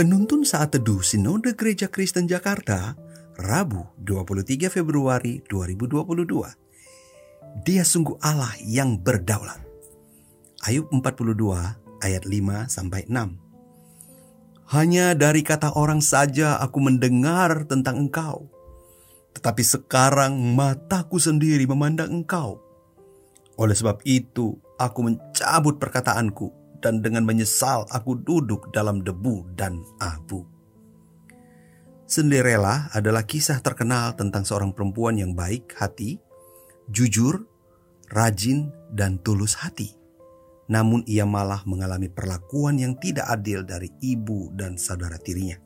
Penuntun Saat Teduh Sinode Gereja Kristen Jakarta, Rabu 23 Februari 2022. Dia sungguh Allah yang berdaulat. Ayub 42 ayat 5 sampai 6. Hanya dari kata orang saja aku mendengar tentang engkau. Tetapi sekarang mataku sendiri memandang engkau. Oleh sebab itu, aku mencabut perkataanku dan dengan menyesal aku duduk dalam debu dan abu. Cinderella adalah kisah terkenal tentang seorang perempuan yang baik hati, jujur, rajin, dan tulus hati. Namun ia malah mengalami perlakuan yang tidak adil dari ibu dan saudara tirinya.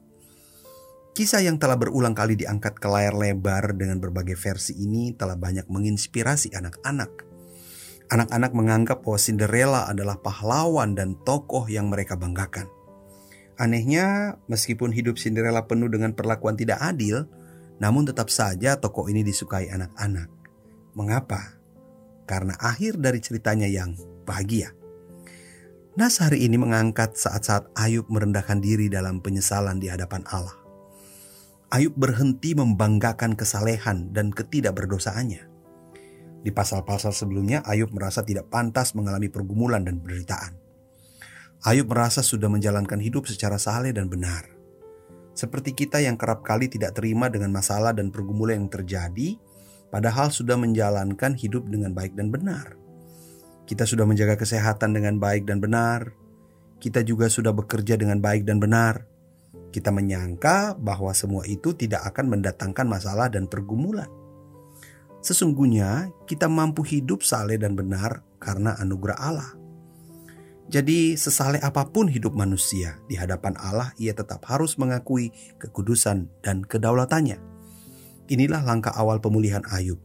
Kisah yang telah berulang kali diangkat ke layar lebar dengan berbagai versi ini telah banyak menginspirasi anak-anak Anak-anak menganggap bahwa Cinderella adalah pahlawan dan tokoh yang mereka banggakan. Anehnya, meskipun hidup Cinderella penuh dengan perlakuan tidak adil, namun tetap saja tokoh ini disukai anak-anak. Mengapa? Karena akhir dari ceritanya yang bahagia. Nas hari ini mengangkat saat-saat Ayub merendahkan diri dalam penyesalan di hadapan Allah. Ayub berhenti membanggakan kesalehan dan ketidakberdosaannya. Di pasal-pasal sebelumnya, Ayub merasa tidak pantas mengalami pergumulan dan penderitaan. Ayub merasa sudah menjalankan hidup secara saleh dan benar. Seperti kita yang kerap kali tidak terima dengan masalah dan pergumulan yang terjadi, padahal sudah menjalankan hidup dengan baik dan benar. Kita sudah menjaga kesehatan dengan baik dan benar. Kita juga sudah bekerja dengan baik dan benar. Kita menyangka bahwa semua itu tidak akan mendatangkan masalah dan pergumulan. Sesungguhnya kita mampu hidup saleh dan benar karena anugerah Allah. Jadi sesaleh apa pun hidup manusia di hadapan Allah ia tetap harus mengakui kekudusan dan kedaulatannya. Inilah langkah awal pemulihan Ayub.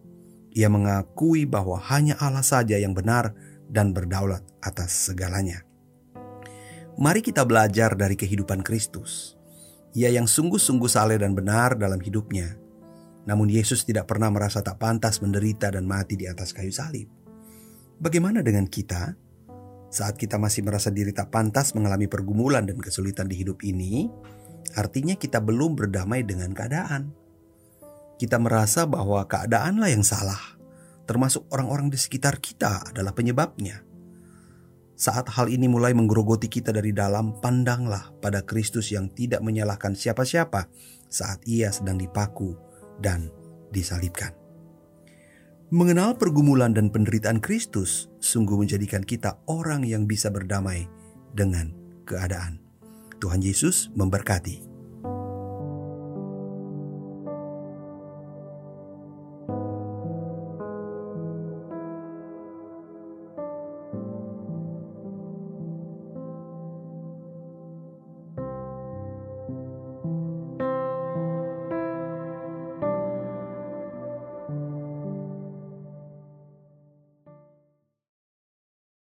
Ia mengakui bahwa hanya Allah saja yang benar dan berdaulat atas segalanya. Mari kita belajar dari kehidupan Kristus. Ia yang sungguh-sungguh saleh dan benar dalam hidupnya namun Yesus tidak pernah merasa tak pantas menderita dan mati di atas kayu salib. Bagaimana dengan kita? Saat kita masih merasa diri tak pantas mengalami pergumulan dan kesulitan di hidup ini, artinya kita belum berdamai dengan keadaan. Kita merasa bahwa keadaanlah yang salah, termasuk orang-orang di sekitar kita adalah penyebabnya. Saat hal ini mulai menggerogoti kita dari dalam, pandanglah pada Kristus yang tidak menyalahkan siapa-siapa saat ia sedang dipaku dan disalibkan. Mengenal pergumulan dan penderitaan Kristus sungguh menjadikan kita orang yang bisa berdamai dengan keadaan. Tuhan Yesus memberkati.